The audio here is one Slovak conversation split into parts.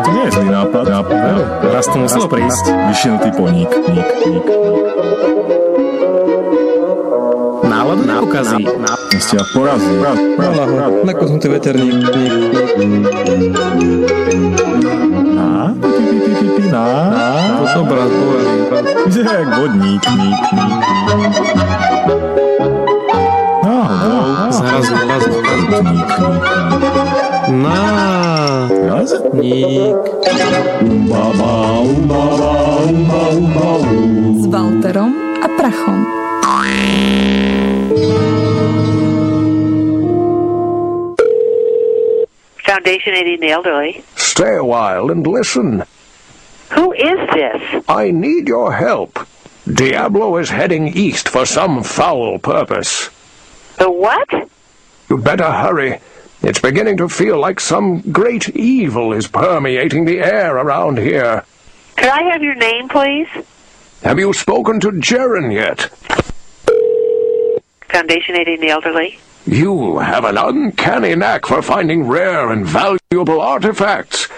To nie je zlý nápad. nápad. Raz to muselo prísť. Vyšinutý poník. Ník, ník. Náladu neukazí. Ste ma porazili. Poraz, poraz, Hlavu, poraz. nakosnutý veterník. Ník, ník. Na? Pi, pi, pi, pi, pi, na? Na? To som brat, povedal. Vyzerá jak vodník. Ník, ník, ník. S Walterom a Prachom. Foundation Aiding the Elderly. Stay a while and listen. Who is this? I need your help. Diablo is heading east for some foul purpose. The what? You'd better hurry. It's beginning to feel like some great evil is permeating the air around here. Could I have your name, please? Have you spoken to Jaren yet? Foundation Aiding the Elderly. You have an uncanny knack for finding rare and valuable artifacts.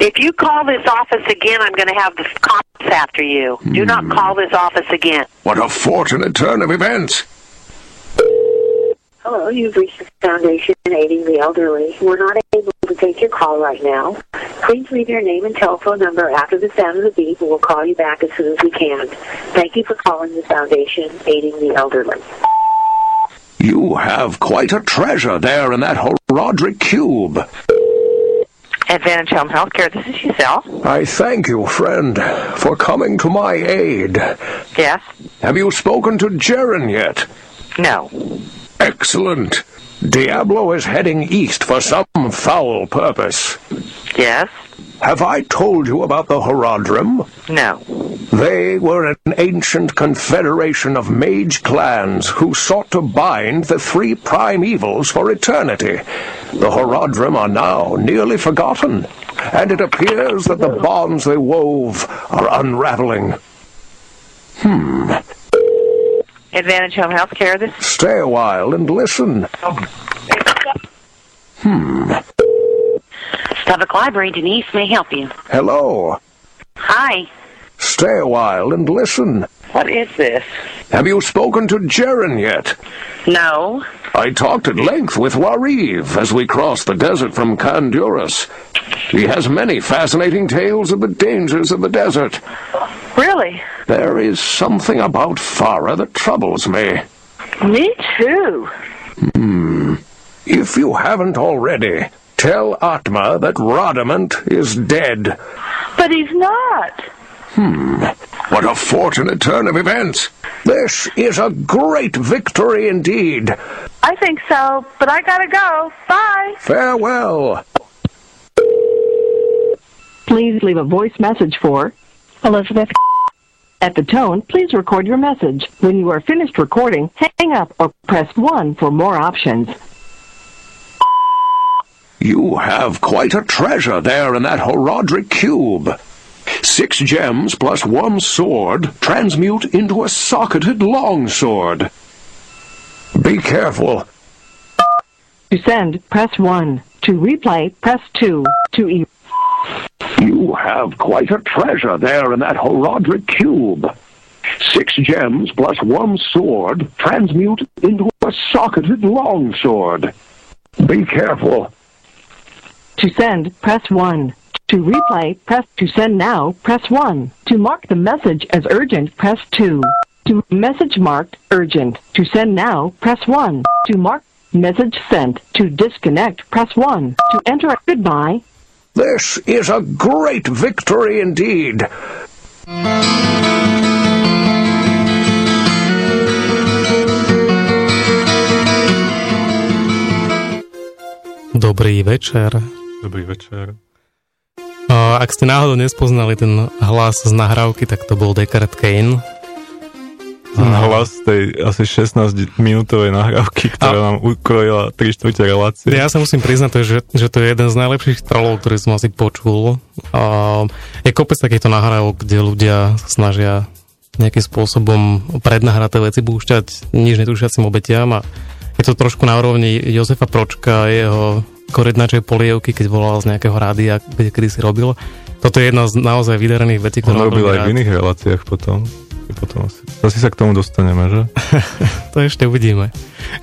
If you call this office again, I'm going to have the cops after you. Do not hmm. call this office again. What a fortunate turn of events. Hello, you've reached the Foundation Aiding the Elderly. We're not able to take your call right now. Please leave your name and telephone number after the sound of the beep, and we'll call you back as soon as we can. Thank you for calling the Foundation Aiding the Elderly. You have quite a treasure there in that whole Roderick cube. Advantage Home Healthcare. This is Giselle. I thank you, friend, for coming to my aid. Yes. Have you spoken to Jaren yet? No. Excellent. Diablo is heading east for some foul purpose. Yes. Have I told you about the Horadrim? No. They were an ancient confederation of mage clans who sought to bind the three prime evils for eternity. The Horadrim are now nearly forgotten, and it appears that the bonds they wove are unraveling. Hmm. Advantage Home Healthcare. This Stay a while and listen. Hmm. Public Library, Denise may help you. Hello. Hi. Stay a while and listen. What is this? Have you spoken to Jaren yet? No. I talked at length with Wariv as we crossed the desert from Kandurus. He has many fascinating tales of the dangers of the desert. Really? There is something about Farah that troubles me. Me too. Hmm. If you haven't already, tell Atma that Rodamant is dead. But he's not. What a fortunate turn of events! This is a great victory indeed. I think so, but I gotta go. Bye. Farewell. Please leave a voice message for Elizabeth. At the tone, please record your message. When you are finished recording, hang up or press 1 for more options. You have quite a treasure there in that Horodric cube. Six gems plus one sword transmute into a socketed longsword. Be careful. To send, press 1. To replay, press 2. To e- You have quite a treasure there in that Horodric cube. Six gems plus one sword transmute into a socketed longsword. Be careful. To send, press 1. To replay, press to send now, press 1. To mark the message as urgent, press 2. To message marked urgent. To send now, press 1. To mark message sent. To disconnect, press 1. To enter a goodbye, This is a great victory indeed. Dobrý večer. Dobrý večer. A Ak ste náhodou nespoznali ten hlas z nahrávky, tak to bol Deckard Kane. Ten hlas tej asi 16-minútovej nahrávky, ktorá A- nám ukrojila 3 štvrte relácie. Ja sa musím priznať, že, že to je jeden z najlepších trollov, ktorý som asi počul. A je kopec takýchto nahrávok, kde ľudia sa snažia nejakým spôsobom prednahrať tie veci púšťať nič netušiacim obetiam a je to trošku na úrovni Jozefa Pročka, jeho korednačej polievky, keď volal z nejakého rádia, kde kedy si robil. Toto je jedna z naozaj vydarených vecí, mám robil aj v rád. iných reláciách potom. potom asi, asi sa k tomu dostaneme, že? to ešte uvidíme.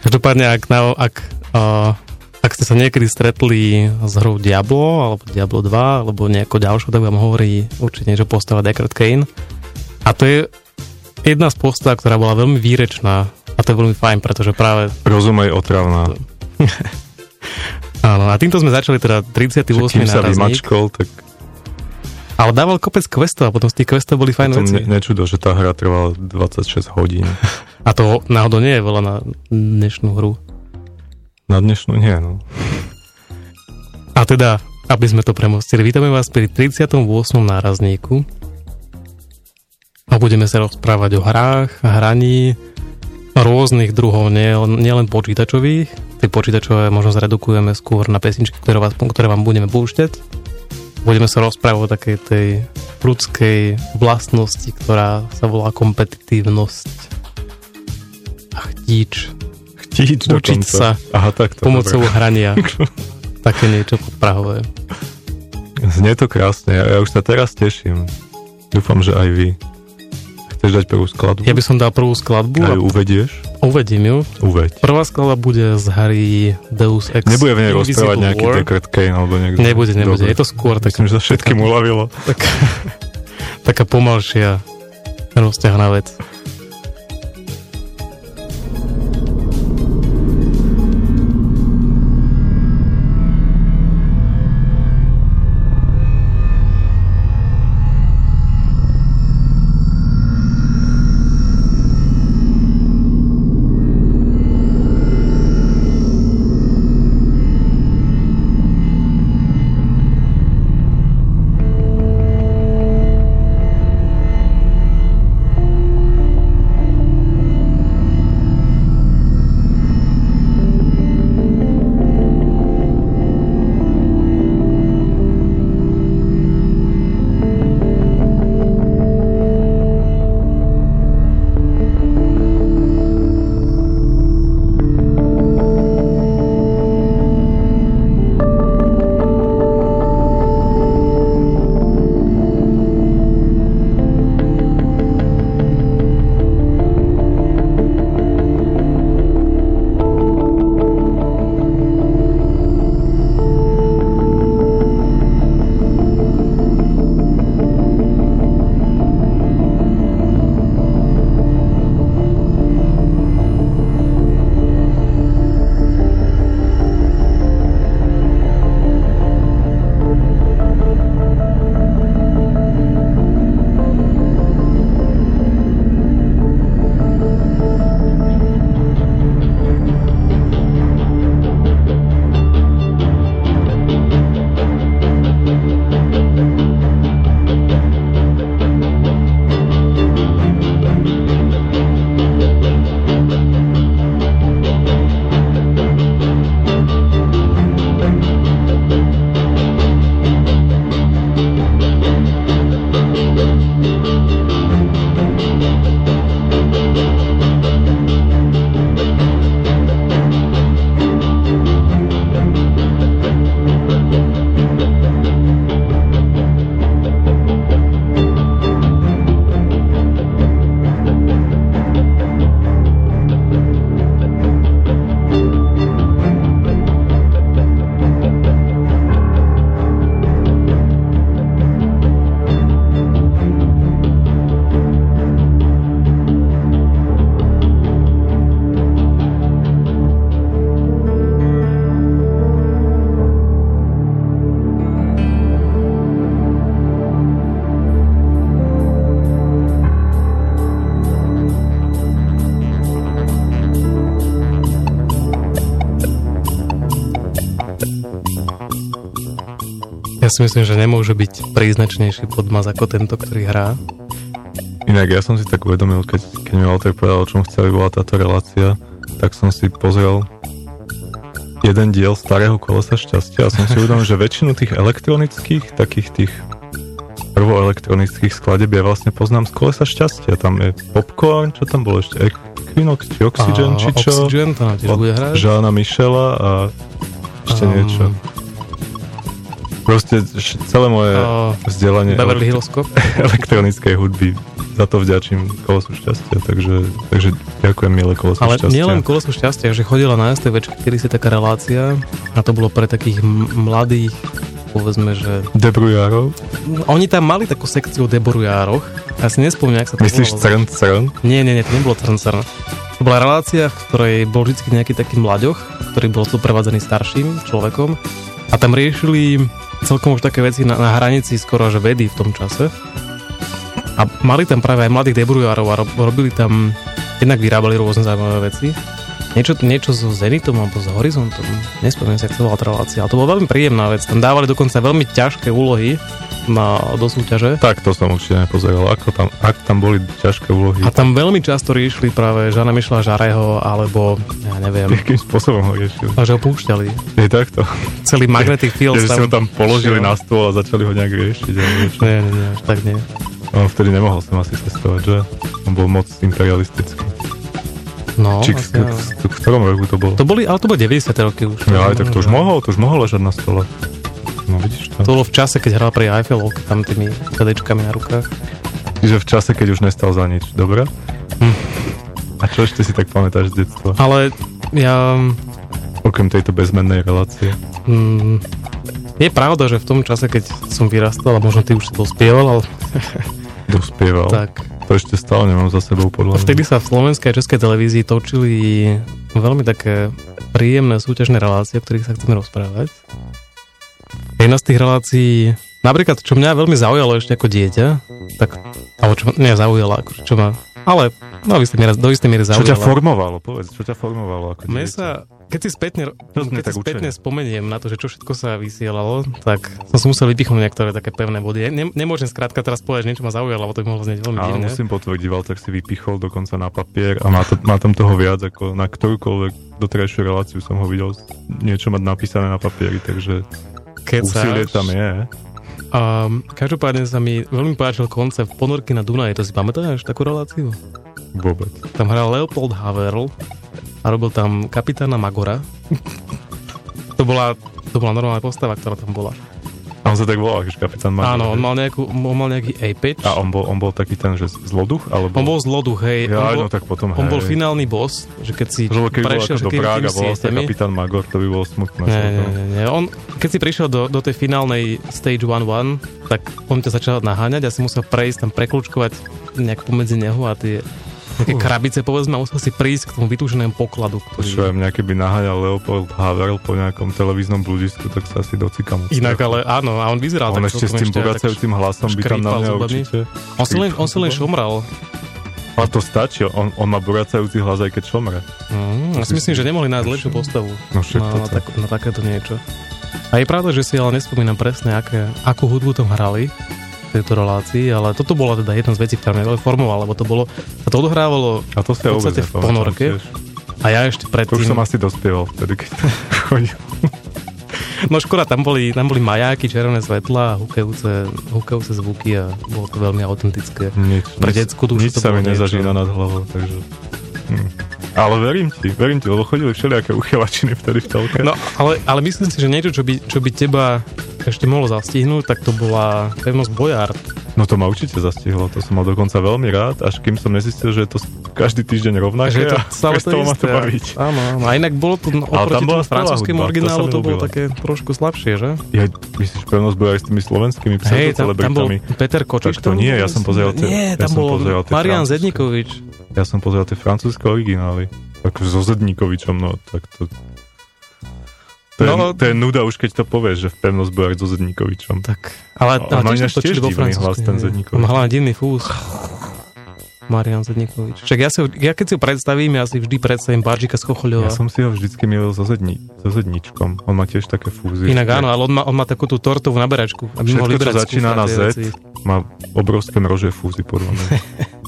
Každopádne, ak, na, ak, uh, ak ste sa niekedy stretli s hrou Diablo, alebo Diablo 2, alebo nejako ďalšou, tak vám hovorí určite niečo postava Deckard Kane. A to je jedna z postav, ktorá bola veľmi výrečná a to je veľmi fajn, pretože práve... Rozumej otravná. Áno, a týmto sme začali teda 38. Kým sa vymačkol, tak Ale dával kopec questov a potom z tých questov boli fajn potom veci. ne, nečudo, že tá hra trvala 26 hodín. A to náhodou nie je veľa na dnešnú hru. Na dnešnú nie, no. A teda, aby sme to premostili, vítame vás pri 38. nárazníku a budeme sa rozprávať o hrách, hraní rôznych druhov, nielen nie len počítačových. Tie počítačové možno zredukujeme skôr na pesničky, ktoré, vás, ktoré vám budeme púšťať. Budeme sa rozprávať o takej tej ľudskej vlastnosti, ktorá sa volá kompetitívnosť a chtíč. Chtíč Učiť dokonca. sa Aha, tak to pomocou dobre. hrania. Také niečo podprahové. Znie to krásne, ja už sa teraz teším. Dúfam, že aj vy. Chceš dať prvú skladbu? Ja by som dal prvú skladbu A ju uvedieš? uvedím ju. Uveď. Prvá skladba bude z hry Deus Ex Nebude v nej rozprávať nejaký. Deckard Kane alebo niekto. Nebude, nebude. Dobre. Je to skôr taká, Myslím, že sa všetkým uľavilo. taká, taká pomalšia rozťahná vec. Si myslím, že nemôže byť príznačnejší podmaz ako tento, ktorý hrá. Inak ja som si tak uvedomil, keď, keď mi Walter povedal, o čom chce, aby bola táto relácia, tak som si pozrel jeden diel starého kolesa šťastia a som si uvedomil, že väčšinu tých elektronických, takých tých prvoelektronických skladeb ja vlastne poznám z kolesa šťastia. Tam je popcorn, čo tam bolo ešte? Equinox, či Oxygen, A či čo. Oxygen, nám tiež bude hrať. Žána Michela a ešte Um, niečo. Proste celé moje A vzdelanie Beverly Hills Cop. elektronickej hudby za to vďačím kolosu šťastia, takže, takže ďakujem milé kolosu Ale šťastia. nielen koleso šťastia, že chodila na STV, kedy si taká relácia a to bolo pre takých mladých, povedzme, že... Debrujárov? Oni tam mali takú sekciu o deborujároch. Ja si nespomínam, jak sa to Myslíš crn, crn? Nie, nie, nie, to nebolo Trn Crn. To bola relácia, v ktorej bol vždy nejaký taký mlaďoch, ktorý bol suprevádzaný starším človekom a tam riešili celkom už také veci na, na hranici skoro že vedy v tom čase. A mali tam práve aj mladých debrujárov a rob, robili tam, jednak vyrábali rôzne zaujímavé veci. Niečo, niečo so Zenitom alebo s Horizontom, nespomínam si, ak to bola relácia, ale to bola veľmi príjemná vec. Tam dávali dokonca veľmi ťažké úlohy na, do súťaže. Tak, to som určite nepozeral. Ako tam, ak tam boli ťažké úlohy, A tam veľmi často riešili práve Žana Mišla Žareho, alebo ja neviem, akým spôsobom ho riešili. a že ho púšťali. Je takto. Celý Magnetic Field. Že si ho tam položili na stôl a začali ho nejak riešiť. Nie, nie, nie, tak nie. On vtedy nemohol som asi cestovať, že? On bol moc imperialistický. No, Či k, áno. k, k, ktorom roku to bolo? to boli, ale to boli 90. roky už. Ja, aj tak to už mohol, to už mohol ležať na stole. No vidíš to. To bolo v čase, keď hral pri Eiffelovke, tam tými CDčkami na rukách. Čiže v čase, keď už nestal za nič. Dobre? Hm. A čo ešte si tak pamätáš z detstva? Ale ja... Okrem tejto bezmennej relácie. Mm, je pravda, že v tom čase, keď som vyrastal, a možno ty už si to spieval, ale Dospieval. tak To ešte stále nemám za sebou podľa mňa. vtedy sa v slovenskej a českej televízii točili veľmi také príjemné súťažné relácie, o ktorých sa chceme rozprávať. Jedna z tých relácií, napríklad, čo mňa veľmi zaujalo ešte ako dieťa, tak, alebo čo mňa zaujalo, akože čo ma, ale no, do istej miery, do istej miery Čo ťa zaujalo. formovalo? Povedz, čo ťa formovalo ako Mne dieťa? sa, keď si spätne, sme keď si spätne spomeniem na to, že čo všetko sa vysielalo, tak som si musel vypichnúť niektoré také pevné body. Ne, nemôžem skrátka teraz povedať, že niečo ma zaujalo, lebo to by mohlo znieť veľmi Áno, divne. musím potvrdiť, Walter si vypichol dokonca na papier a má, to, má tam toho viac ako na ktorúkoľvek doterajšiu reláciu som ho videl niečo mať napísané na papieri, takže úsilie tam je. A každopádne sa mi veľmi páčil koncept Ponorky na Dunaji. To si pamätáš, takú reláciu? Vôbec. Tam hral Leopold Haverl a robil tam kapitána Magora. to, bola, to bola normálna postava, ktorá tam bola. A on sa tak volal, akože kapitán Magor. Áno, on mal, nejakú, on mal nejaký A-pitch. A on bol, on bol taký ten, že zloduch? Alebo... On bol zloduch, hej. Ja, on bol, no tak potom, on bol finálny boss, že keď si Lebo bol prešiel ako do všetkými volal sa sietemi, kapitán Magor, to by bolo smutné. Nie, nie, nie, nie. On, keď si prišiel do, do tej finálnej stage 1-1, tak on ťa začal naháňať a si musel prejsť tam preklúčkovať nejak pomedzi neho a tie nejaké krabice, povedzme, musel si prísť k tomu vytúženému pokladu. Ktorý... Počujem, nejaký by naháňal Leopold Haverl po nejakom televíznom bludisku, tak sa asi docikam. Inak, ale áno, a on vyzeral On tak ešte s tým tak pogracajúcim hlasom by tam na mňa zubami. určite... On si len, on si len šomral. A to stačí, on, on má buracajúci hlas aj keď šomre. Mm, ja si myslím, že nemohli nájsť lepšiu postavu No na, to na, tak. na takéto niečo. A je pravda, že si ale nespomínam presne, aké, akú hudbu tam hrali tejto relácii, ale toto bola teda jedna z vecí, ktorá mňa veľmi formovala, lebo to bolo, sa to odohrávalo A to v podstate v ponorke a ja ešte To už predtým... som asi dospieval vtedy, keď chodil. No škoda, tam boli, tam boli majáky, červené svetla, hukajúce, hukajúce zvuky a bolo to veľmi autentické. Nič, Pre detskú dušu nič to sa mi niečo. nezažína nad hlavou, takže... Hm. Ale verím ti, verím ti, lebo chodili všelijaké uchylačiny vtedy v telke. No, ale, ale myslím si, že niečo, čo by, čo by teba ešte mohlo zastihnúť, tak to bola pevnosť Bojard. No to ma určite zastihlo, to som mal dokonca veľmi rád, až kým som nezistil, že je to každý týždeň rovnaké Že je to a stále to prestalo ma to baviť. Áno, áno. A inak bolo to no, oproti tomu francúzskému to originálu, mi to bolo také trošku slabšie, že? Ja, myslíš, pevnosť bola aj s tými slovenskými Hej, tam, tam bol pseudocelebritami? Peter Kočiš. Tak to nie, ja som pozeral tie- Nie, ja tam som bol Marian. Zednikovič. Ja som pozeral tie francúzske originály. Akože so Zedníkovičom, no tak to... To je, No, to je nuda už keď to povieš, že v pevnosť boja so Zedníkovičom. Tak, ale, ale on tiež tiež vo divný hlas, ten? Zedníkovič. Hlavne divný fús. Marian Zedníkovič. Však ja, si, ho- ja keď si ho predstavím, ja si vždy predstavím Baržika z Chochoľova. Ja som si ho vždycky milil so, zedni, so Zedničkom. On má tiež také fúzie. Inak áno, ale on má, on má takú tú tortovú naberačku. Aby mohol Všetko, čo vyberať začína na Z, veci. má obrovské mrožie fúzy, podľa mňa.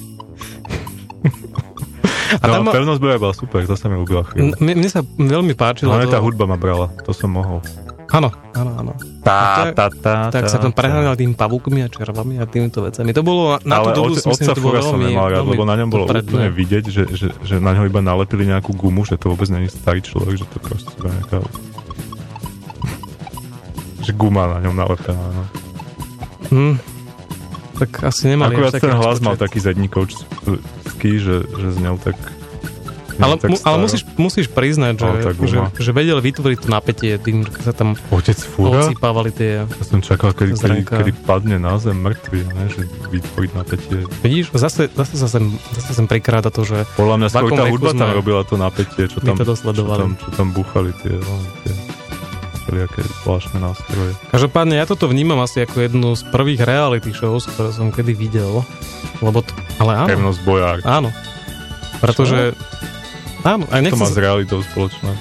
A tam no, ma- pevnosť boja bola super, to sa mi ľúbila. N- Mne, sa veľmi páčilo Hlavne to, tá hudba ma brala, to som mohol. Áno, áno, áno. Tá, tak- tá, tá, Tak tá, sa tam prehľadal tým pavúkmi a červami a týmito vecami. To bolo na tú Ale dobu, od, myslím, to bolo veľmi, nemal rád, lebo na ňom bolo popredné. úplne vidieť, že, že, že na ňo iba nalepili nejakú gumu, že to vôbec není starý človek, že to proste iba nejaká... že guma na ňom nalepená, no. Hm, tak asi nemali Akurát ten hlas rozpočet. mal taký zedníkovský, že, že znel tak... Ale, tak mu, ale musíš, musíš priznať, že, tá že, guma. že vedel vytvoriť to napätie tým, že sa tam Otec odsýpávali tie... Ja som čakal, kedy, kedy, kedy padne na zem mŕtvy, ne? že vytvoriť napätie. Vidíš, zase, zase sa sem, zase sem prikráda to, že Podľa mňa skôr tá hudba tam robila to napätie, čo tam, to čo tam, čo tam buchali tie, tie všelijaké zvláštne nástroje. Každopádne ja toto vnímam asi ako jednu z prvých reality shows, ktoré som kedy videl. Lebo to, ale áno, Pevnosť bojár. áno. Pretože... Áno, aj To nechcem má sa- s realitou spoločné.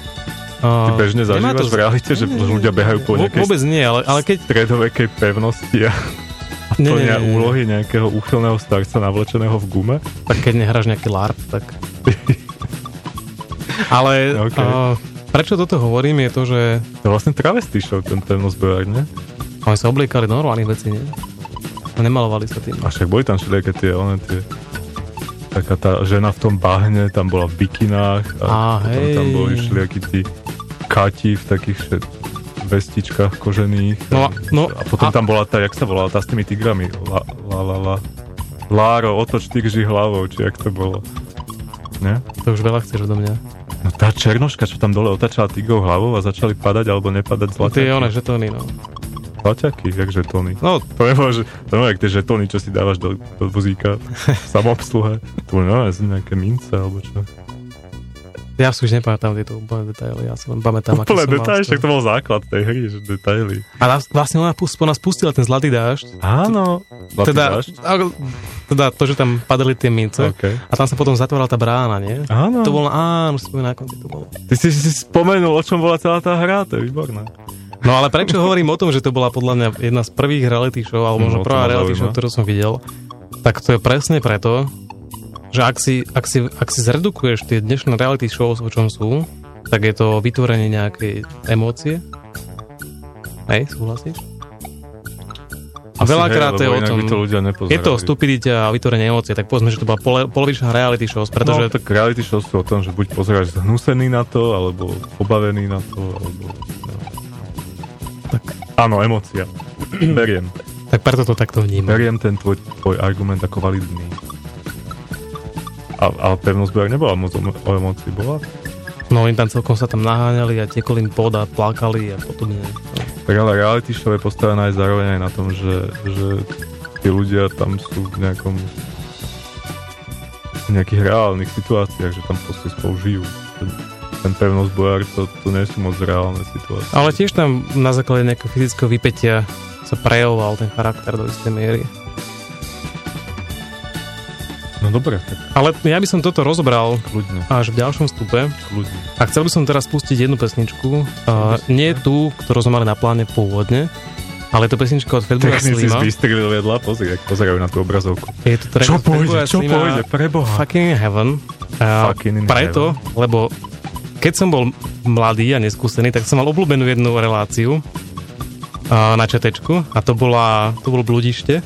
a- Ty bežne zažívaš v realite, že ľudia behajú po nejakej Vôbec nie, ale, ale keď... stredovekej pevnosti a Nie, nie, nie, úlohy nejakého úchylného starca navlečeného v gume. Tak keď nehráš nejaký LARP, tak... ale OK. a, prečo toto hovorím je to, že To vlastne travesty show, ten pevnosť bojár, ne? oni sa obliekali do normálnych vecí, nie? A nemalovali sa tým. A však boli tam všelijaké tie, one, tie taká tá žena v tom bahne, tam bola v bikinách a potom hej. tam boli všelijakí tí kati v takých všet, vestičkách kožených. No a- no a potom a- tam bola tá, jak sa volala, tá s tými tigrami. La, la, la, la. Láro, otoč tygři hlavou, či jak to bolo. Ne? To už veľa chceš odo mňa. No tá černoška, čo tam dole otačala tigrou hlavou a začali padať alebo nepadať To je one zlaťaky. žetóny, no. Zlaťaky, jak žetóny. No, To nebolo, že, to nebolo jak tie žetóny, čo si dávaš do, do vozíka samoobsluhe. To boli no, nejaké mince alebo čo. Ja si už nepamätám tieto úplné detaily, ja si len pamätám, Úplne mal detaily, však to bol základ tej hry, že detaily. A vlastne ona pus- po nás pustila ten zlatý dážď. Áno. Teda, a- teda to, že tam padali tie mince. OK. A tam sa potom zatvárala tá brána, nie? Áno. To bolo, áno, už na konci to bolo. Ty si si spomenul, o čom bola celá tá hra, to je výborné. No ale prečo hovorím o tom, že to bola podľa mňa jedna z prvých reality show, alebo No, možno to prvá reality show, ktorú som videl, tak to je presne preto, že ak si, ak si, ak si zredukuješ tie dnešné reality shows, o čom sú, tak je to vytvorenie nejakej emócie. Hej, súhlasíš? A Asi veľakrát hej, to je o tom, to ľudia je to stupidite a vytvorenie emócie, tak povedzme, že to bola pole, polovičná reality shows, Pretože... No, tak reality show sú o tom, že buď pozeráš zhnusený na to, alebo obavený na to, alebo... No. Tak. Áno, emócia. Beriem. tak preto to takto vnímam. Beriem ten tvoj, tvoj argument ako validný. A, ale pevnosť bojak nebola moc o, o emócii, bola? No oni tam celkom sa tam naháňali a tiekol im pod a plakali a podobne. Tak ale reality show je postavená aj zároveň aj na tom, že, že tí ľudia tam sú v nejakom v nejakých reálnych situáciách, že tam proste spolu žijú. Ten, ten pevnosť bojár, to, to nie sú moc reálne situácie. Ale tiež tam na základe nejakého fyzického vypetia sa prejavoval ten charakter do istej miery. No dobre, tak Ale ja by som toto rozobral kľudne, až v ďalšom stupe kľudne. a chcel by som teraz pustiť jednu pesničku. Uh, nie tú, ktorú sme mali na pláne pôvodne, ale to pesnička od Fatboya Slima. vystrelili vedľa, pozri, ak pozerajú na tú obrazovku. Je to track Čo pôjde, čo Slima, pôjde, preboha. Fucking Heaven. Uh, Fucking in preto, lebo keď som bol mladý a neskúsený, tak som mal obľúbenú jednu reláciu uh, na četečku a to, bola, to bolo bludište.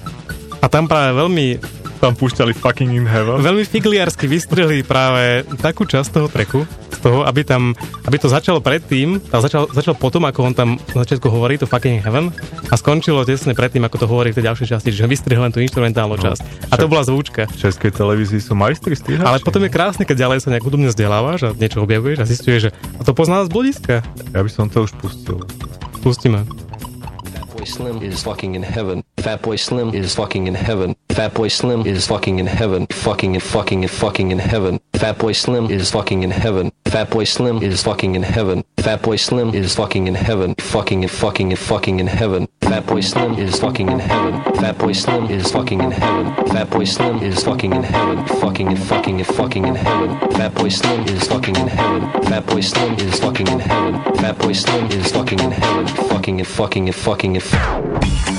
A tam práve veľmi Tam púšťali fucking in heaven. Veľmi figliarsky vystrelili práve takú časť toho treku, z toho, aby tam, aby to začalo predtým, a začal, začal potom, ako on tam na začiatku hovorí, to fucking heaven, a skončilo tesne predtým, ako to hovorí v tej ďalšej časti, že vystrihli len tú instrumentálnu No, časť. A to bola zvúčka. V českej televízii sú majstri strihači. Ale potom je krásne, keď ďalej sa nejak hudobne vzdelávaš a niečo objavuješ a zistuješ, že a to pozná z bludiska. Ja by som to už pustil. Pustíme. Fatboy Slim is fucking in heaven. Fatboy Slim is fucking in heaven. Fatboy Slim is fucking in heaven. Fucking and fucking and fucking in heaven. Fatboy Slim is fucking in heaven. Fatboy Slim is fucking in heaven. Fatboy Slim is fucking in heaven. Fucking and fucking and fucking in heaven. Fatboy Slim is fucking in heaven. Fatboy Slim is fucking in heaven. Fatboy Slim is fucking in heaven. Fucking and fucking and fucking in heaven. Fatboy Slim is fucking in heaven. Fatboy Slim is fucking in heaven. Fatboy Slim is fucking in heaven. Fucking and fucking and fucking and Boy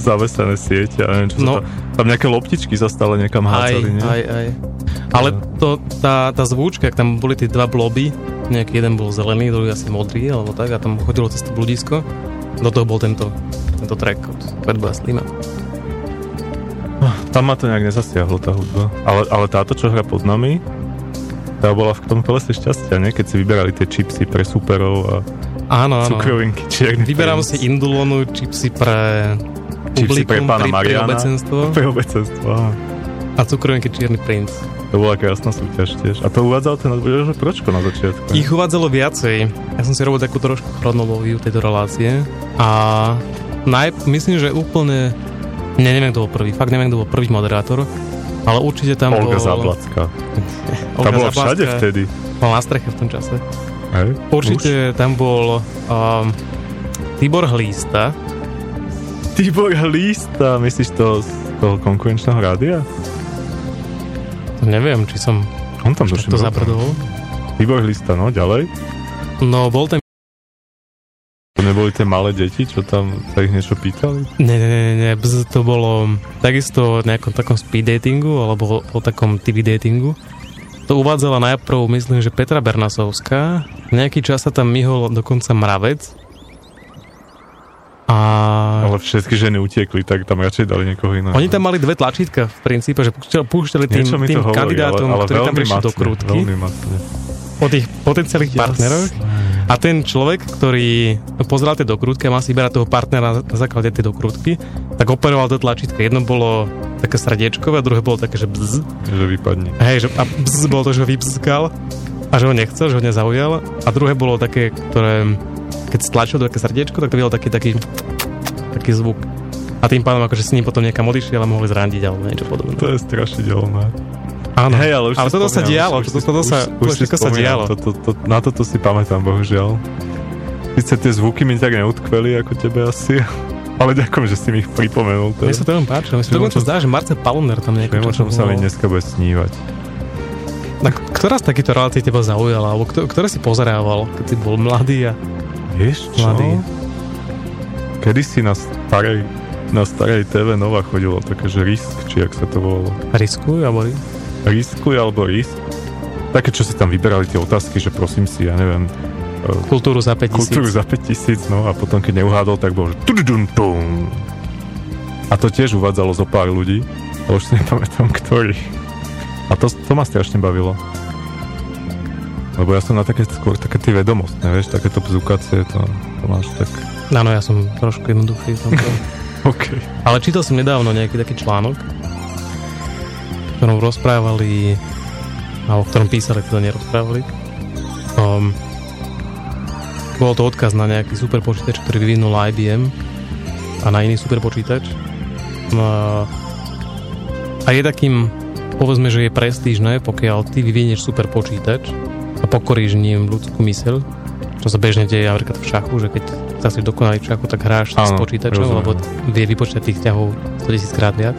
zavesené siete a neviem čo No. no. tam, tam nejaké loptičky sa stále niekam Aj, hádzali, nie? aj, aj. Ale to, tá, tá zvúčka, ak tam boli tie dva bloby, nejaký jeden bol zelený, druhý asi modrý, alebo tak, a tam chodilo cez to bludisko, do toho bol tento, tento track od Fatboya Slima. Tam ma to nejak nezasiahlo, tá hudba. Ale, ale táto, čo hra pod nami, tá bola v tom kolese šťastia, nie? Keď si vyberali tie čipsy pre superov a Áno, áno. cukrovinky, čierny Vyberám si Indulonu, čipsy pre čipsy pre publikum, pána pri- pre Mariana. obecenstvo Pre obecenstvo, a cukrovinky Čierny princ. To bola krásna súťaž tiež. A to uvádzal ten že pročko na začiatku. Ich uvádzalo viacej. Ja som si robil takú trošku chronológiu tejto relácie a naj, myslím, že úplne ne, neviem, kto bol prvý, fakt neviem, kto bol prvý moderátor, ale určite tam Olga bol... Zablacka. Tá Olga bola Zablacka. všade vtedy. Bol na streche v tom čase. Hej? Určite tam bol um, Tibor Hlísta, Už? Tibor Hlísta, myslíš to z toho konkurenčného rádia? to neviem, či som On tam to bol. zabrdol. Tibor Hlísta, no ďalej. No, bol ten... To neboli tie malé deti, čo tam sa ich niečo pýtali? Ne, ne, ne, to bolo takisto o nejakom takom speed datingu, alebo o takom TV datingu. To uvádzala najprv, myslím, že Petra Bernasovská. Nejaký čas sa tam myhol dokonca mravec. A Ale všetky ženy utiekli, tak tam radšej dali niekoho iného. oni tam mali dve tlačítka v princípe, že púšťali, tým, tým hovorí, kandidátom, ale, ale ktorí tam prišli do matne, krútky. O tých potenciálnych partneroch. A ten človek, ktorý pozeral tie dokrútky a mal si vyberať toho partnera na základe tej dokrútky, tak operoval do tlačítka. Jedno bolo také srdiečkové a druhé bolo také, že bzz. Že vypadne. Hej, že a bzz bolo to, že ho vybzkal. A že ho nechcel, že ho nezaujal. A druhé bolo také, ktoré, keď stlačil také srdiečko, tak to videl taký, taký, taký zvuk. A tým pádom akože s ním potom niekam odišiel a mohli zrandiť alebo niečo podobné. To je strašidelné. Áno, Hej, ale už ale toto sa dialo, už to, si- to, to sa, už, už to všetko sa dialo. To, to, to, na toto si pamätám, bohužiaľ. Sice tie zvuky mi tak neutkveli ako tebe asi, ale ďakujem, že si mi ich pripomenul. Mne sa to veľmi páči, mne sa možno- zdá, že Marce Paluner tam Viem, nejako o čom sa mi dneska bude snívať. Tak, ktorá z takýchto relácií teba zaujala, alebo kto, ktoré si pozerával, keď si bol mladý a Vieš čo? Mladý. Kedy si na starej, na starej TV Nova chodilo také, že risk, či jak sa to volalo. riskuj, alebo ri- Riskuj alebo risk. Také, čo si tam vyberali tie otázky, že prosím si, ja neviem, e, kultúru za 5000. kultúru za 5000, no a potom keď neuhádol, tak bol, že. A to tiež uvádzalo zo pár ľudí, ale už si nepamätám, ktorý. A to, to ma strašne bavilo. Lebo ja som na také skôr také tie vedomostné, vieš, takéto bzukacie, to, to máš tak... Áno, ja som trošku jednoduchý. OK. Ale čítal som nedávno nejaký taký článok, v ktorom rozprávali, alebo v ktorom písali, teda nerozprávali. Um, bol to odkaz na nejaký superpočítač, ktorý vyvinul IBM a na iný superpočítač. A, a je takým, povedzme, že je prestížne, pokiaľ ty vyvinieš superpočítač a pokoríš ním ľudskú myseľ, čo sa bežne deje napríklad v šachu, že keď sa si dokonalý v šachu, tak hráš s Áno, počítačom, rozumiem. lebo vie vypočítať tých ťahov 100 000 krát viac.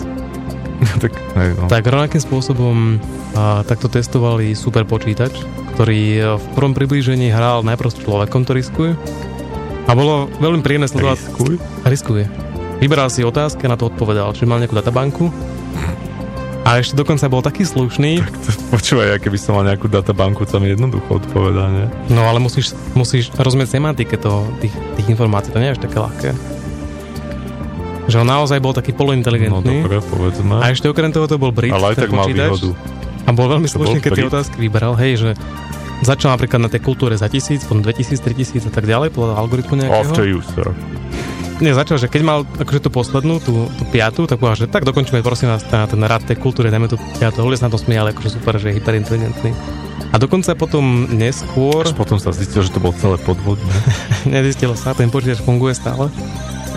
tak, hej, no. Tak rovnakým spôsobom a, takto testovali super počítač, ktorý e, v prvom priblížení hral najprv s človekom, to riskuje. A bolo veľmi príjemné sledovať. Riskuj? Riskuje. Vyberal si otázky a na to odpovedal. Čiže mal nejakú databanku. A ešte dokonca bol taký slušný. Počúvaj, ja keby som mal nejakú databanku, to mi jednoducho odpovedá, nie? No ale musíš, musíš rozumieť semantike to, tých, tých informácií. To nie je až také ľahké. Že on naozaj bol taký No polointeligentný. dobre, povedzme. a ešte okrem toho to bol Brit, Ale aj tak mal počítač. výhodu. A bol veľmi To bol slušný, keď tie otázky vyberal, hej, že začal napríklad na tej kultúre za tisíc, potom 2000, 3000 a tak ďalej, podľa algoritmu nejakého. After you, sir. Nie, začal, že keď mal akože tú poslednú, tú, tú piatu, tak povedal, že tak dokončíme prosím vás na ten rad tej kultúry, dajme tú piatu. Ľudia sa na to smiali, akože super, že je hyperinteligentný. A dokonca potom neskôr, Až potom sa zistil, že to bol celé podvodné. nezistilo sa, ten počítač funguje stále.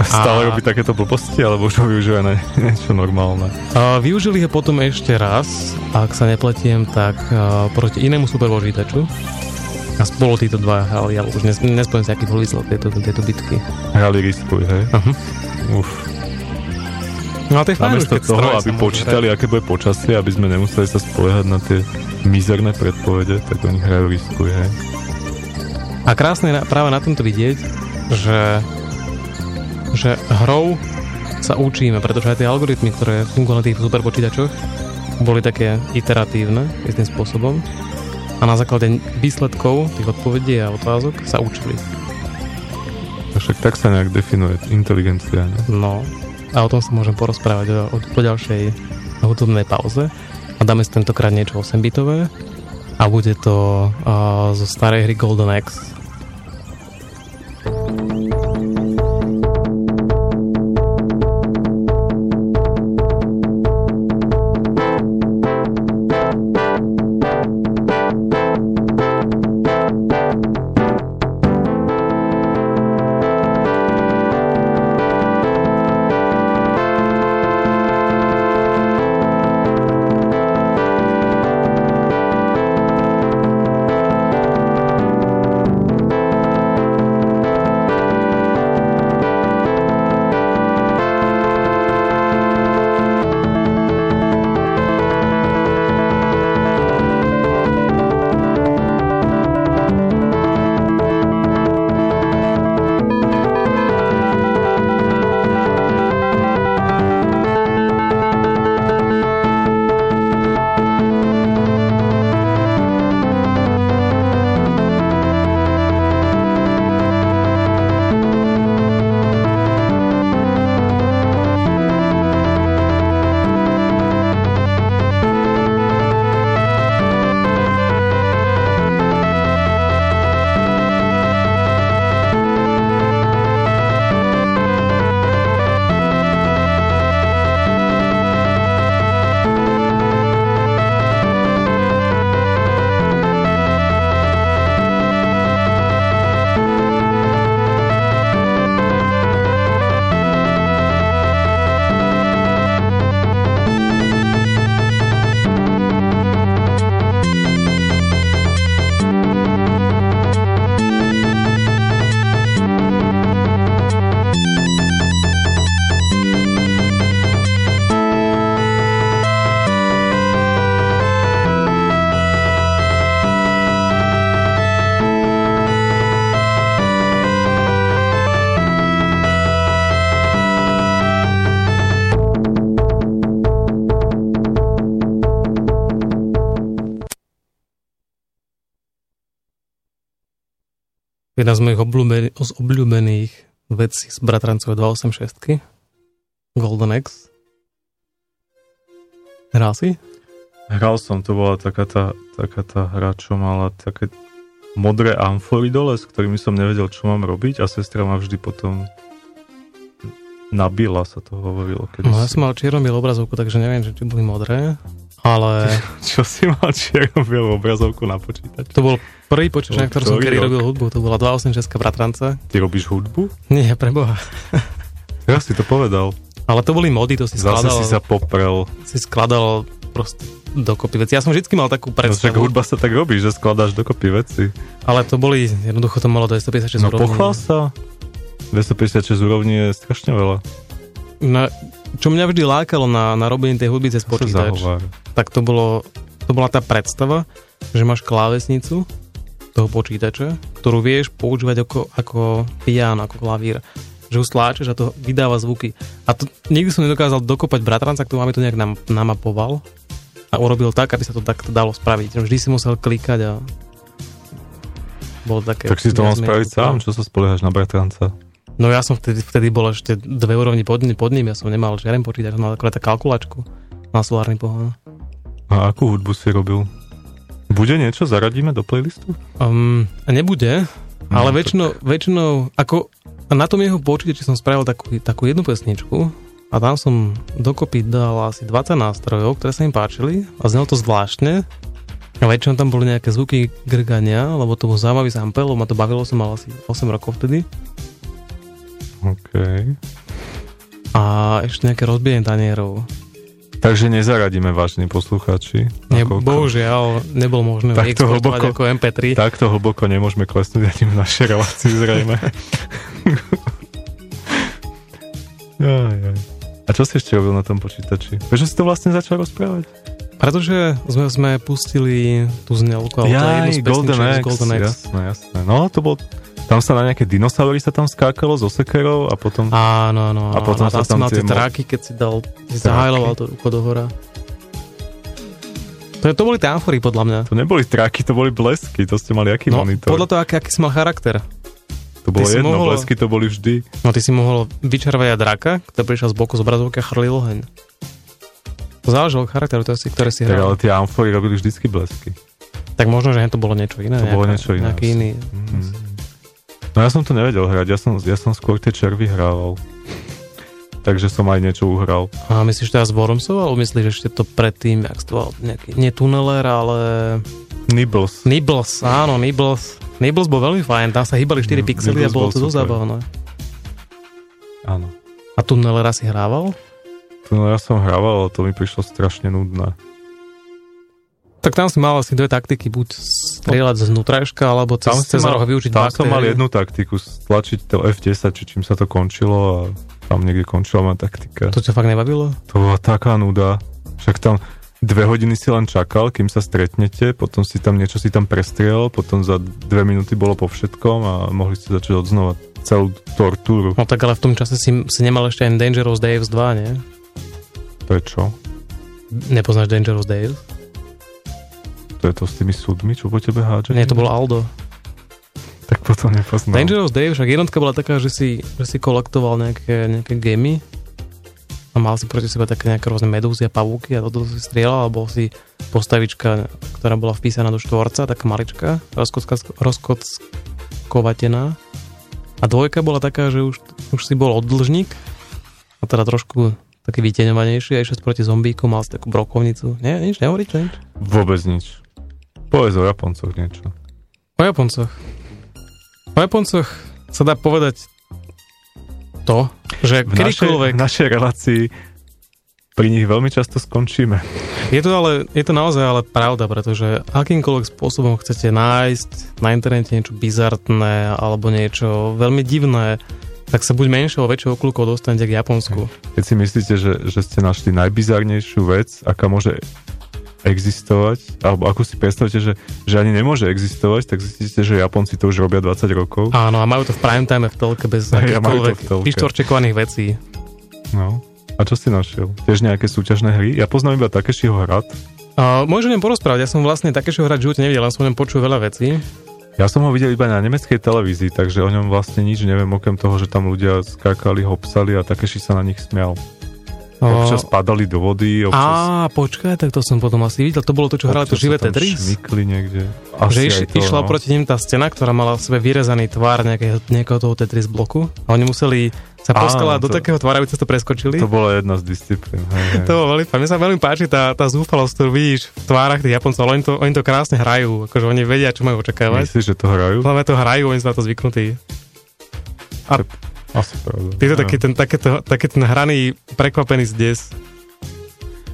Stále A- robí takéto blbosti, alebo už ho využíva na niečo normálne. A využili ho potom ešte raz, ak sa nepletiem, tak a, proti inému superpočítaču. A spolu títo dva ale už nes, nespomínam si, aký bol výsledok tejto, tejto bitky. Hrali riskuj, hej? Uh-huh. Uf. No a to je fajn, Namiesto toho, stroje aby počítali, aké bude počasie, aby sme nemuseli sa spoliehať na tie mizerné predpovede, tak oni hrajú riskuj, hej? A krásne je na- práve na tomto vidieť, že, že hrou sa učíme, pretože aj tie algoritmy, ktoré fungujú na tých superpočítačoch, boli také iteratívne istým spôsobom a na základe výsledkov tých odpovedí a otázok sa učili. Však tak sa nejak definuje inteligencia, ne? No a o tom sa môžem porozprávať o, o, po ďalšej hudobnej pauze. A dáme si tentokrát niečo 8-bitové a bude to uh, zo starej hry Golden Axe. Jedna z mojich obľúbených, obľúbených vecí z Bratrancov 286 Golden X. Hral si? Hral som, to bola taká tá, taká tá hra, čo mala také modré amfory dole, s ktorými som nevedel, čo mám robiť a sestra ma vždy potom nabila, sa to hovorilo. Kedy No ja som mal čierno obrazovku, takže neviem, že či boli modré, ale Čo si mal čierno obrazovku na počítač? to bol prvý počítač, na To- ktorom som kedy robil hudbu. To bola 286 Bratranca. Ty robíš hudbu? Nie, preboha. Ja si to povedal. Ale to boli mody, to si Zase skladal, si sa poprel. si skladal proste dokopy veci. Ja som vždy mal takú No predstavu, hudba sa tak robí, že skladáš dokopy veci. ale to boli, jednoducho to malo 256 No pochvál sa. 256 úrovní je strašne veľa. Na, čo mňa vždy lákalo na, na robenie tej hudby cez počítač, tak to, bolo, to bola tá predstava, že máš klávesnicu toho počítača, ktorú vieš používať ako, ako piano, ako klavír. Že ju stláčeš a to vydáva zvuky. A to nikdy som nedokázal dokopať bratranca, kto mi to nejak nam, namapoval a urobil tak, aby sa to takto dalo spraviť. Vždy si musel klikať a bolo také... Tak si to mal spraviť sám, čo sa spoliehaš na bratranca. No ja som vtedy, vtedy bol ešte dve úrovni pod, pod ním, ja som nemal žiaden počítač, som mal akorát kalkulačku na solárny pohon. A akú hudbu si robil? Bude niečo? Zaradíme do playlistu? Um, nebude, No, ale tak- väčšinou, väčšinou, ako na tom jeho počítači som spravil takú, takú jednu pesničku a tam som dokopy dal asi 20 nástrojov, ktoré sa im páčili a znelo to zvláštne. A väčšinou tam boli nejaké zvuky grgania, lebo to bol zaujímavý sample, ma to bavilo, som mal asi 8 rokov vtedy. OK. A ešte nejaké rozbíjenie tanierov. Takže nezaradíme, vážni poslucháči. Ne, Nakoľko- bohužiaľ, nebolo možné Tak to exportovať hlboko- ako MP3. Takto hlboko nemôžeme klesnúť ani v našej relácii zrejme. Jaj, jaj. A čo si ešte robil na tom počítači? Prečo si to vlastne začal rozprávať? Pretože sme, sme pustili tú znelku, ale to je jednu z Golden X, Golden X. jasné, jasné. No, to bol... Tam sa na nejaké dinosaury sa tam skákalo so sekerou a potom... Áno, áno. A potom sa tam mal tie tráky, keď si dal, si zahajloval to ruko do hora. To, to boli tie amfory, podľa mňa. To neboli tráky, to boli blesky, to ste mali aký No, monitor? podľa toho, aký, aký si mal charakter. To bolo si jedno, mohol- blesky to boli vždy. No ty si mohol vyčarovať aj draka, ktorý prišiel z boku z obrazovky a chrlil oheň. To záležalo charakteru, to si, ktoré si Tak, ale hral. tie amfory robili vždycky blesky. Tak možno, že to bolo niečo iné. To bolo niečo iné, Nejaký asi. iný. Mm. No ja som to nevedel hrať, ja som, ja som skôr tie červy hrával. Takže som aj niečo uhral. A myslíš teraz Wormsov, alebo myslíš ešte to predtým, jak to nejaký, nie Tunneler, ale Nibbles. Nibbles, áno, Nibbles. Nibbles bol veľmi fajn, tam sa hýbali 4 No, pixely a bolo bol to dosť zábavné. Áno. A Tunnelera si hrával? Ja som hrával, ale to mi prišlo strašne nudné. Tak tam si mal asi dve taktiky, buď strieľať z vnútrajška, alebo cez, si cez mal- roh využiť Tam som mal jednu taktiku, stlačiť to F10, či čím sa to končilo a tam niekde končila moja taktika. To ťa fakt nebavilo? To bola taká nuda. Však tam dve hodiny si len čakal, kým sa stretnete, potom si tam niečo si tam prestriel, potom za dve minúty bolo po všetkom a mohli ste začať od znova celú tortúru. No tak ale v tom čase si, si nemal ešte ani Dangerous Daves 2, nie? Prečo? Nepoznáš Dangerous Daves? To je to s tými súdmi, čo po tebe hádže? Nie, to bol Aldo. Tak potom nepoznám. Dangerous Dave, však jednotka bola taká, že si, že si kolektoval nejaké, nejaké gemy a mal si proti sebe také nejaké rôzne medúzy a pavúky a toto si strieľal, alebo si postavička, ktorá bola vpísaná do štvorca, taká malička, rozkockovatená. A dvojka bola taká, že už, už si bol oddlžník a teda trošku taký vyteňovanejší a išiel proti zombíku, mal si takú brokovnicu. Nie, nič, nehovoríte nič? Vôbec nič. Povedz o Japoncoch niečo. O Japoncoch. O Japoncoch sa dá povedať to, že V našej, kedykoľvek... v našej relácii pri nich veľmi často skončíme. Je to, ale, je to naozaj ale pravda, pretože akýmkoľvek spôsobom chcete nájsť na internete niečo bizartné alebo niečo veľmi divné, tak sa buď alebo väčšou okľukou dostanete k Japonsku. Keď si myslíte, že, že ste našli najbizarnejšiu vec, aká môže existovať, alebo ako si predstavíte, že, že ani nemôže existovať, tak zistíte, že Japonci to už robia 20 rokov. Áno, a majú to v prime time v telke bez akýchkoľvek vyštvorčekovaných vecí. No. A čo si našiel? Tiež nejaké súťažné hry? Ja poznám iba Takeshiho hrad. Uh, môžem o ňom porozprávať, ja som vlastne hrať v živote nevidel, len som o ňom počul veľa vecí. Ja som ho videl iba na nemeckej televízii, takže o ňom vlastne nič neviem, okrem toho, že tam ľudia skákali, hopsali a Takeshi sa na nich smial. Občas padali do vody, občas... Á, počkaj, tak to som potom asi videl. To bolo to, čo hrali to živé Tetris? šmykli niekde. Že Asi iš, aj to, išla no. proti nim tá scéna, ktorá mala v sebe vyrezaný tvár nejakého, nejakého toho Tetris bloku a oni museli sa Áno, poskalať do to- takého tvára, aby to preskočili. To bola jedna z disciplín. Hej, hej. To bolo veľmi, mne sa veľmi páči tá, tá zúfalosť, ktorú vidíš v tvárach tých Japoncov, ale oni to, oni to krásne hrajú, akože oni vedia, čo majú očakávať. Myslíš, že to hrajú? Hlavne to hrajú, oni sú na to zvyknutí. A Asi pravda. to Neviem. taký ten, taký, to, taký ten hraný, prekvapený zdes.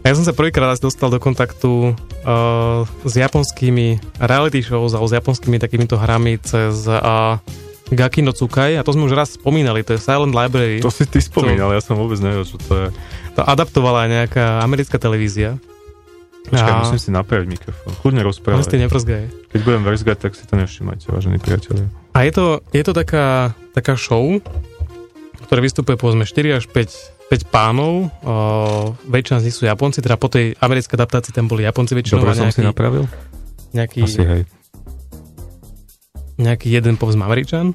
Ja som sa prvýkrát dostal do kontaktu uh, s japonskými reality shows alebo s japonskými takýmito hrami cez uh, Gaki no Tsukai a to sme už raz spomínali, to je Silent Library. To si ty spomínal, ja som vôbec nevedel, čo to je. To adaptovala nejaká americká televízia. Počkaj, A- musím si napraviť mikrofón. Ale si rozprávať. neprzgaj. Keď budem verzgať, tak si to nevšimajte, vážení priatelia. A je to, je to taká, taká show, ktoré vystupuje povedzme 4 až 5, 5 pánov, o, väčšina z nich sú Japonci, teda po tej americkej adaptácii tam boli Japonci väčšinou Dobre a som si nejaký, napravil? nejaký, Asi hej. nejaký jeden povedzme Američan.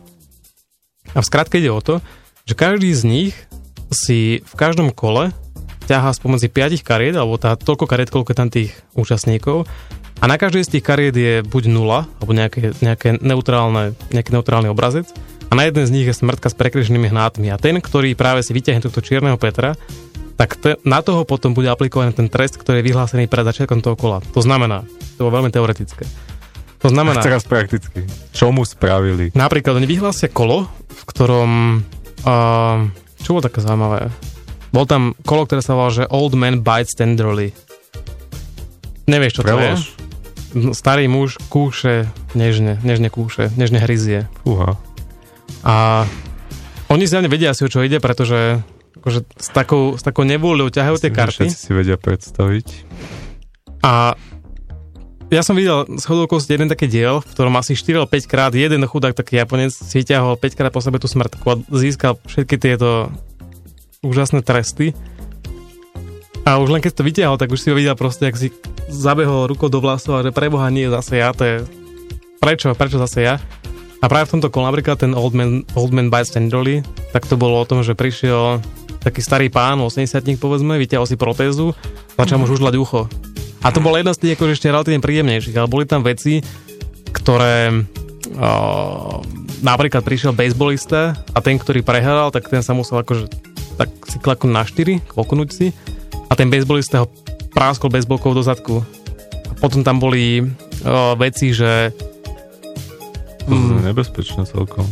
A v skratke ide o to, že každý z nich si v každom kole ťahá spomedzi 5 kariet, alebo tá, toľko kariet, koľko je tam tých účastníkov. A na každej z tých kariet je buď nula, alebo nejaké, nejaké neutrálne, nejaký neutrálny obrazec. A na jeden z nich je smrtka s prekreženými hnátmi. A ten, ktorý práve si vyťahne tohto čierneho Petra, tak te, na toho potom bude aplikovaný ten trest, ktorý je vyhlásený pred začiatkom toho kola. To znamená, to bolo veľmi teoretické. To A znamená, teraz prakticky. Čo mu spravili? Napríklad oni vyhlásia kolo, v ktorom... Uh, čo bolo také zaujímavé? Bol tam kolo, ktoré sa volá, že Old Man Bites Tenderly. Nevieš, čo to Prelož. je? No, Starý muž kúše nežne, nežne kúše, nežne hryzie. Fúha. A oni zjavne vedia asi, o čo ide, pretože akože s takou, s takou nevôľou ťahajú tie Myslím, že karty. Si vedia predstaviť. A ja som videl z okolností jeden taký diel, v ktorom asi 4 alebo 5 krát jeden chudák taký Japonec si vyťahol 5 krát po sebe tú smrtku a získal všetky tieto úžasné tresty. A už len keď to vyťahol, tak už si ho videl proste, ak si zabehol rukou do vlasov a že preboha nie zase ja, to je... Prečo? Prečo zase ja? A práve v tomto kole napríklad ten Old Man, Old Man Bites Tenderly, tak to bolo o tom, že prišiel taký starý pán, 80 povedzme, vyťahol si protézu, začal mu žužľať ucho. A to bola jedna z tých akože ešte relatívne príjemnejších, ale boli tam veci, ktoré o, napríklad prišiel baseballista a ten, ktorý prehral, tak ten sa musel akože tak si klaknúť na 4, kloknúť si a ten baseballista ho práskol baseballkou do zadku. A potom tam boli o, veci, že To je nebezpečné celkom.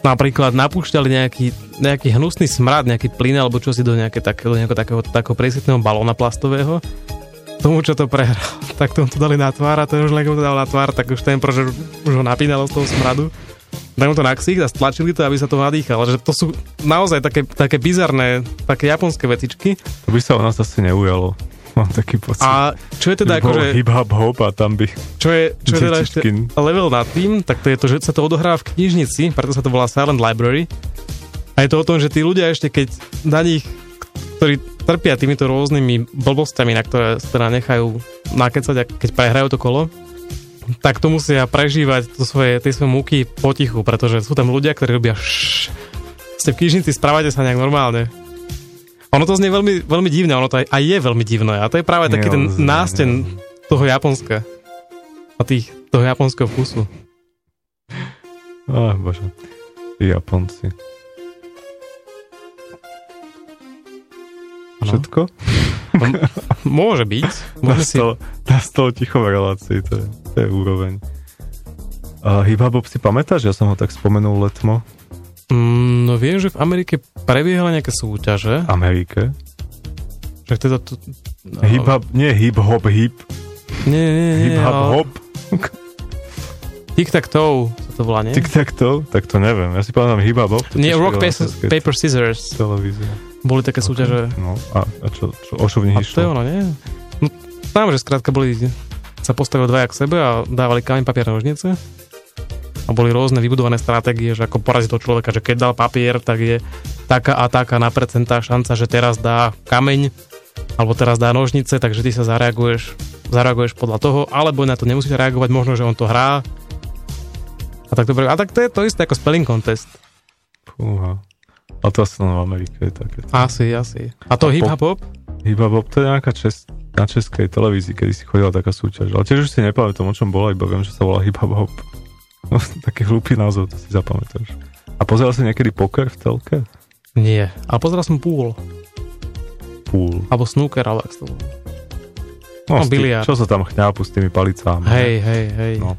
napríklad napúšťali nejaký, nejaký hnusný smrad, nejaký plyn alebo čo si do, nejaké také, do nejakého takého, takého presitného balóna plastového. Tomu, čo to prehral, tak tomu to dali na tvár a ten už len to dal na tvár, tak už ten prože už ho napínalo z toho smradu. Dali mu to na ksich a stlačili to, aby sa to nadýchalo. Že to sú naozaj také, také bizarné, také japonské vecičky. To by sa o nás asi neujalo. Mám taký pocit. A čo je teda akože... hip-hop hop a tam by... Čo je, čo je teda ešte level nad tým, tak to je to, že sa to odohráva v knižnici, preto sa to volá Silent Library. A je to o tom, že tí ľudia ešte keď na nich, ktorí trpia týmito rôznymi blbostami, na ktoré sa teda nechajú nakecať, a keď prehrajú to kolo, tak to musia prežívať to svoje, tie svoje múky potichu, pretože sú tam ľudia, ktorí robia šš, ste v knižnici, správate sa nejak normálne. Ono to znie veľmi, veľmi divne, ono to aj, aj je veľmi divné a to je práve taký ten Naozaj, násten toho Japonska a tých, toho japonského vkusu. Á, bože. Tí Japonci. Ano. Všetko? Môže byť. Môže si... Nastalo, ticho v relácii, to je, to je úroveň. A Hip-Hop si pamätáš? Ja som ho tak spomenul letmo. Mm, no viem, že v Amerike prebiehali nejaké súťaže. Amerike. Že teda tu... No, Hip-Hop, nie hip-hop, hip. Nie, nie, nie. Hip-hop, ale- hop. Tic-tac-toe sa to volá, nie? Tic-tac-toe? Tak to neviem. Ja si pamätám hip-hop, hop. to Nie, rock, paper, paper, scissors. Televízia. Boli také súťaže. No, a, a čo, čo, o čo v A nich to je išlo? ono, nie? No, znám, že skrátka boli, sa postavili dvaja k sebe a dávali kameň, papier, nožnice. A boli rôzne vybudované stratégie, že ako poraziť toho človeka, že keď dal papier, tak je taká a taká na percentá šanca, že teraz dá kameň, alebo teraz dá nožnice, takže ty sa zareaguješ, zareaguješ podľa toho, alebo na to nemusíš reagovať, možno, že on to hrá. A tak, dobre, a tak to je to isté ako spelling contest. Fúha. A to asi len v Amerike je také. Asi, asi. A to hip-hop hop? Iba Bob, to je nejaká čes, na českej televízii, kedy si chodila taká súťaž. Ale tiež už si nepamätám, o čom bola, iba viem, že sa volá Hip Hop Hop. No, taký hlúpy názov, to si zapamätáš. A pozeral si niekedy poker v telke? Nie. Ale pozeral som pool. Pool. Alebo snooker, ale ak to bolo. No, No, biliard. Čo sa tam chňápu s tými palicámi? Hej, hej, hej. No.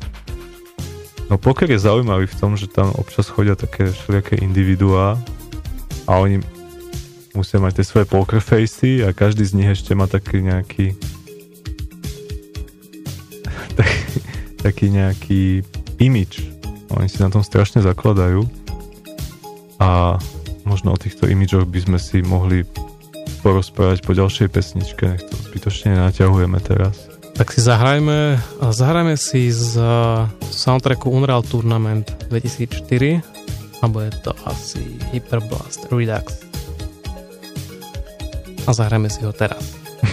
No poker je zaujímavý v tom, že tam občas chodia také všelijaké individuá a oni musia mať tie svoje poker facy a každý z nich ešte má taký nejaký taký, taký nejaký image. Oni si na tom strašne zakladajú a možno o týchto imidžoch by sme si mohli porozprávať po ďalšej pesničke, nech to zbytočne nenaťahujeme teraz. Tak si zahrajme, zahrajme si z uh, soundtracku Unreal Tournament 2004 alebo je to asi Hyperblast Redux. A zahrajme si ho teraz.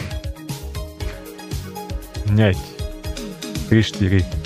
Hneď. 3,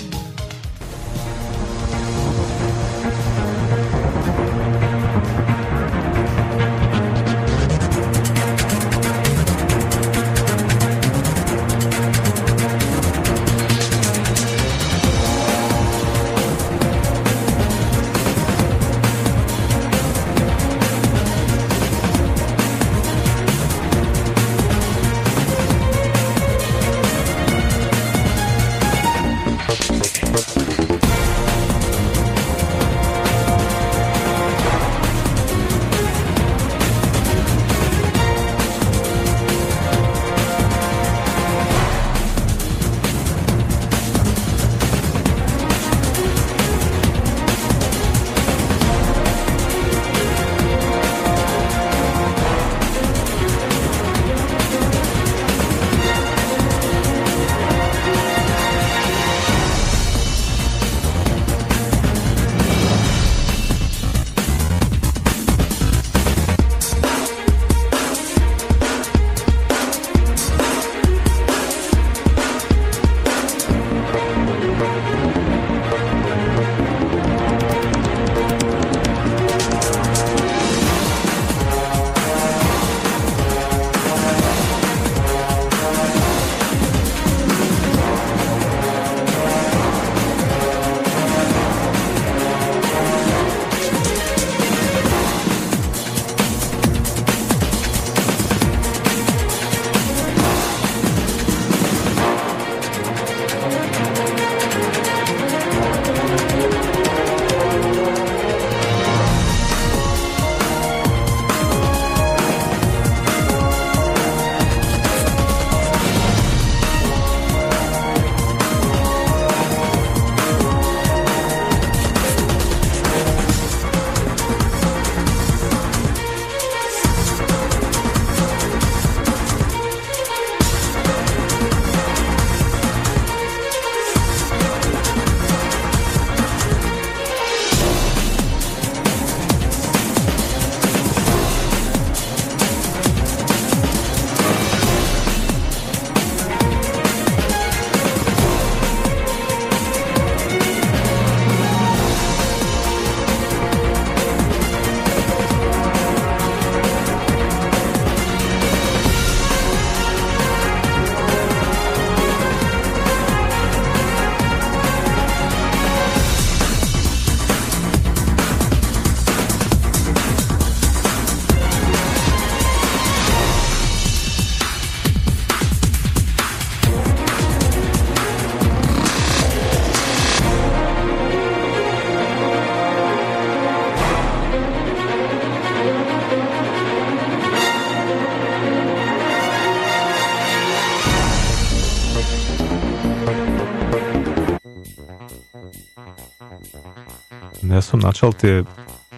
som načal tie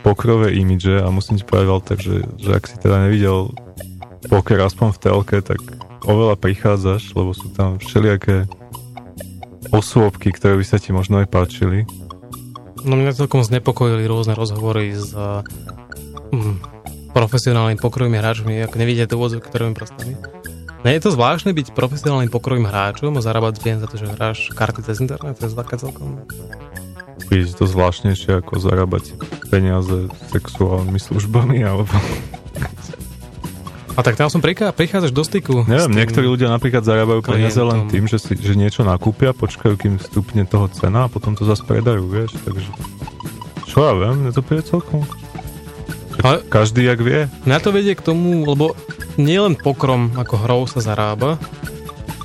pokrové imidže a musím ti povedať, Walter, že, že ak si teda nevidel poker aspoň v telke, tak oveľa prichádzaš, lebo sú tam všelijaké osôbky, ktoré by sa ti možno aj páčili. No mňa celkom znepokojili rôzne rozhovory s uh, mm, profesionálnymi pokrovými hráčmi, ak nevidíte to úvodzok, ktorými prostami. Nie je to zvláštne byť profesionálnym pokrovým hráčom a zarábať peniaze za to, že hráš karty cez internet, to je zlaka celkom. Príde to zvláštnejšie ako zarábať peniaze sexuálnymi službami alebo... A tak tam som prichá, prichádzaš do styku. Neviem, niektorí ľudia napríklad zarábajú peniaze len tým, že, si, že niečo nakúpia, počkajú, kým stupne toho cena a potom to zase predajú, vieš, takže... Čo ja viem, mne to príde celkom... Ale- Každý jak vie. Mňa to vedie k tomu, lebo nielen pokrom ako hrou sa zarába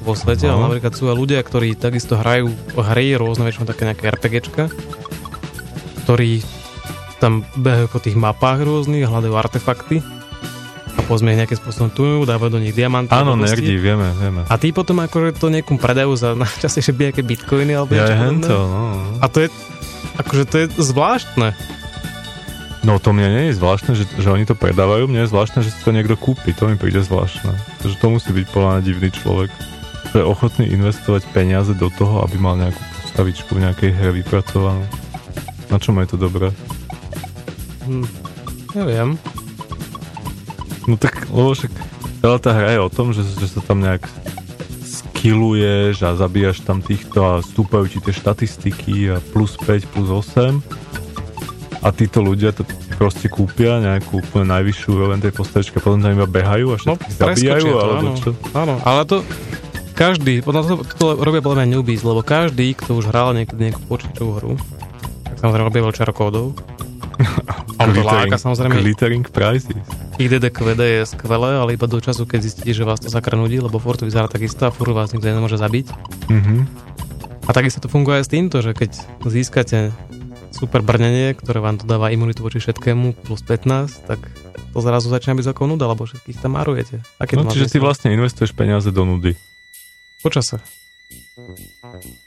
vo svete, No. ale napríklad sú aj ľudia, ktorí takisto hrajú hry, rôzne väčšinou také nejaké RPGčka, ktorí tam behajú po tých mapách rôznych, hľadajú artefakty a povedzme ich nejakým spôsobom tujú, dávajú do nich diamanty. Áno, nerdi, vieme, vieme. A tí potom akože to niekomu predajú za najčastejšie nejaké bitcoiny alebo Ja niečo hento, no. A to je, akože to je zvláštne. No to mne nie je zvláštne, že, že oni to predávajú, mne je zvláštne, že si to niekto kúpi, to mi príde zvláštne. Takže to musí byť podľa divný človek, je ochotný investovať peniaze do toho, aby mal nejakú postavičku v nejakej hre vypracovanú. Na čom je to dobré? Hm, neviem. No tak, lebo však celá tá hra je o tom, že, že sa tam nejak skilluješ a zabíjaš tam týchto a stúpajú ti tie štatistiky a plus 5, plus 8 a títo ľudia to proste kúpia nejakú úplne najvyššiu úroveň tej postavičky a potom tam iba behajú a všetkých zabíjajú No, to, alebo áno, čo? Áno, ale to každý, podľa to, to robia podľa mňa newbies, lebo každý, kto už hral niekedy nejakú počítačovú hru, tak samozrejme robia veľčaro kódov. Ale to láka samozrejme. glittering prizes. IDDQD je skvelé, ale iba do času, keď zistíte, že vás to sakra nudí, lebo furt to vyzerá takisto a furt vás nikto nemôže zabiť. Mhm. A takisto to funguje aj s týmto, že keď získate super brnenie, ktoré vám dodáva imunitu voči všetkému plus 15, tak to zrazu začína byť ako nuda, lebo všetkých tam marujete. Aké No čiže ty vlastne investuješ peniaze do nudy. Počase.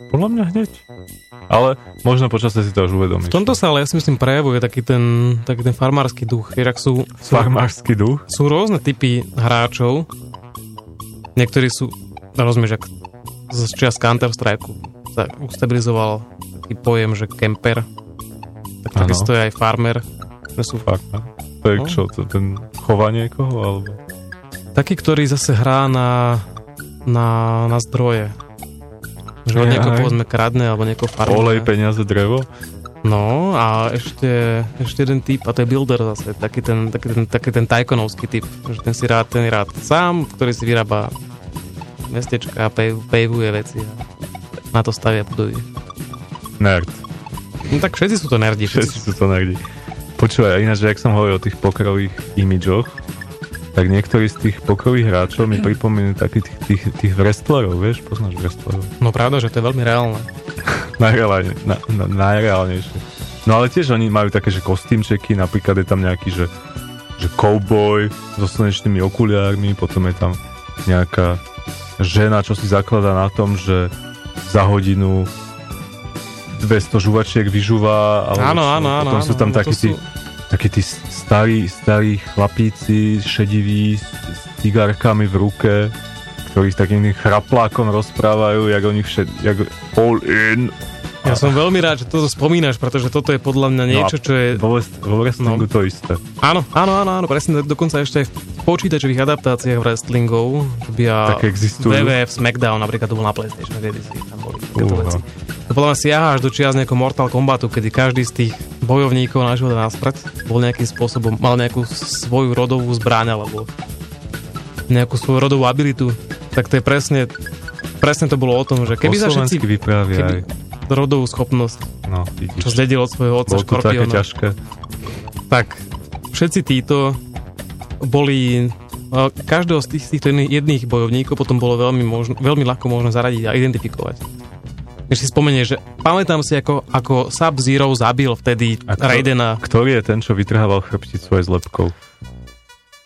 Podľa mňa hneď. Ale možno počasie si to už uvedomíš. V tomto sa ale ja si myslím prejavuje taký ten, taký ten farmársky duch. Vieš, ak sú, sú, Farmársky duch? sú rôzne typy hráčov. Niektorí sú, rozumieš, ak z čias Counter-Strike sa ustabilizoval taký pojem, že kemper, tak takisto je aj farmer. Že sú no. To je No. čo, to, ten chova niekoho, alebo... taký, ktorý zase hrá na, na, na zdroje. Že od niekoho povedzme kradne, alebo niekoho farmuje. Olej, peniaze, drevo? No a ešte, ešte jeden typ, a to je builder zase, taký ten, taký ten, taký ten tajkonovský typ, že ten si rád, ten rád sám, ktorý si vyrába mestečka, pej- pejvuje veci a na to stavia budovy. Nerd. No tak všetci sú to nerdi. Všetci sú to nerdi. Počúvaj, ináč, že ak som hovoril o tých pokrových imidžoch, tak niektorí z tých pokrových hráčov mi pripomínajú takých tých, tých, tých wrestlerov, vieš? Poznáš wrestlerov? No pravda, že to je veľmi reálne. Najreálne, na, na, najreálnejšie. No ale tiež oni majú také, že kostýmčeky, napríklad je tam nejaký, že, že cowboy so slnečnými okuliármi, potom je tam nejaká žena, čo si zakladá na tom, že za hodinu 200 žuvačiek vyžúva. Áno, áno, áno, Potom sú áno, tam áno, takí tí, sú- takí tí starí, starí chlapíci, šediví, s, s cigárkami v ruke, ktorí s takým chraplákom rozprávajú, jak oni všet, jak all in. Ja som veľmi rád, že toto spomínaš, pretože toto je podľa mňa niečo, čo je... Vo, vo wrestlingu to isté. Áno, áno, áno, áno, presne, dokonca ešte aj v počítačových adaptáciách wrestlingov, čo by a Také existujú. WWF SmackDown napríklad to bol na PlayStation, si tam boli takéto veci. To podľa mňa siaha až do čias nejakého Mortal Kombatu, kedy každý z tých bojovníkov na život a nasprať bol nejakým spôsobom, mal nejakú svoju rodovú zbraň alebo nejakú svoju rodovú abilitu. Tak to je presne, presne to bolo o tom, že keby po slovensky všetci keby aj. rodovú schopnosť, No, vidíš. čo zdedil od svojho otca Bolo to také Škorpiona, ťažké. tak všetci títo boli a každého z tých, týchto jedných bojovníkov potom bolo veľmi, možno, veľmi ľahko možno zaradiť a identifikovať. Keď si spomenieš, že pamätám si, ako, ako Sub-Zero zabil vtedy A kto- Raidena. Ktorý je ten, čo vytrhával chrbticu aj s lepkou?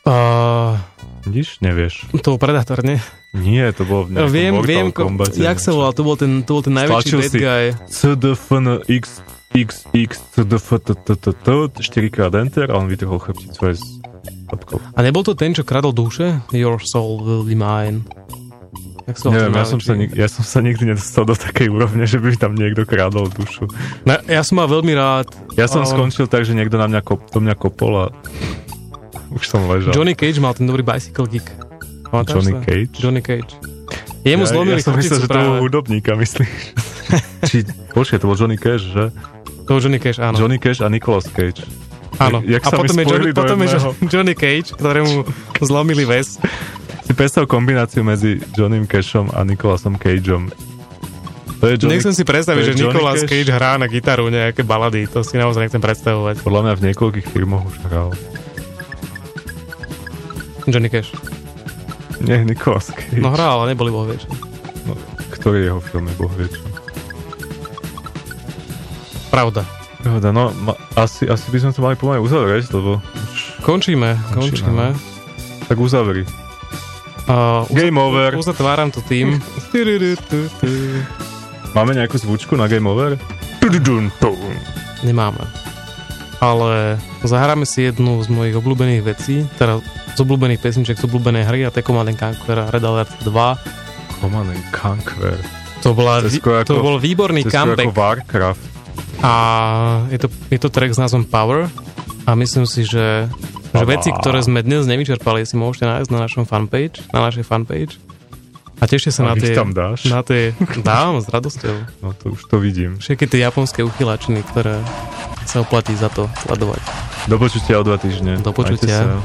Uh, Vidíš? Nevieš. to Predator, nie? Nie, to bolo v nejakom Viem, viem, ko, Kombate. jak sa volal, to bol ten, to bol ten najväčší Stlačil bad guy. CDFN X X X CDF t- t- t- t- 4 krát enter a on vytrhol chrbticu aj s lepkou. A nebol to ten, čo kradol duše? Your soul will be mine. Jak volal Neviem, ja som, sa, nik- ja som sa nikdy nedostal do takej úrovne, že by tam niekto krádol dušu. No, ja som mal veľmi rád. Ja som um, skončil tak, že niekto na mňa kop, do mňa kopol a už som ležal. Johnny Cage mal ten dobrý bicycle kick. Pamätáš Johnny sa? Cage? Johnny Cage. Jemu ja, zlomili ja som myslel, že to bol hudobníka, myslíš? Či, počkaj, to bol Johnny Cash, že? To Johnny Cash, áno. Johnny Cash a Nicolas Cage. áno. Jak a potom, je, Johnny, potom je Johnny Cage, ktorému zlomili väz. Si predstav kombináciu medzi Johnnym Cashom a Nicolasom Cageom. To je Johnny, Nechcem si predstaviť, že Nicolas. Cage hrá na gitaru nejaké balady. To si naozaj nechcem predstavovať. Podľa mňa v niekoľkých filmoch už hral. Johnny Cash. Nie, Nicolas Cage. No hral, ale neboli vo väčšie. No, ktorý jeho film je, boh. Pravda. Pravda, no, ma, asi, asi by sme to mali pomaly uzavrieť, lebo už Končíme, končíme. tak uzavri. Uh, Game over. Uzatváram to tým. Máme nejakú zvučku na Game Over? Nemáme. Ale zahráme si jednu z mojich obľúbených vecí, teda z obľúbených pesniček, z obľúbenej hry a to je Command and Conquer Red Alert 2. Command and Conquer. To, bola, to ako- bol výborný comeback ako Warcraft. a je to, je to track s názvom Power a myslím si, že, že veci, ktoré sme dnes nevyčerpali, si môžete nájsť na našom fanpage, na našej fanpage a tešte sa A na tie... tam dáš? Na tie, dám, s radosťou. No to už to vidím. Všetky tie japonské uchylačiny, ktoré sa oplatí za to sledovať. Do počutia o dva týždne. Do počutia.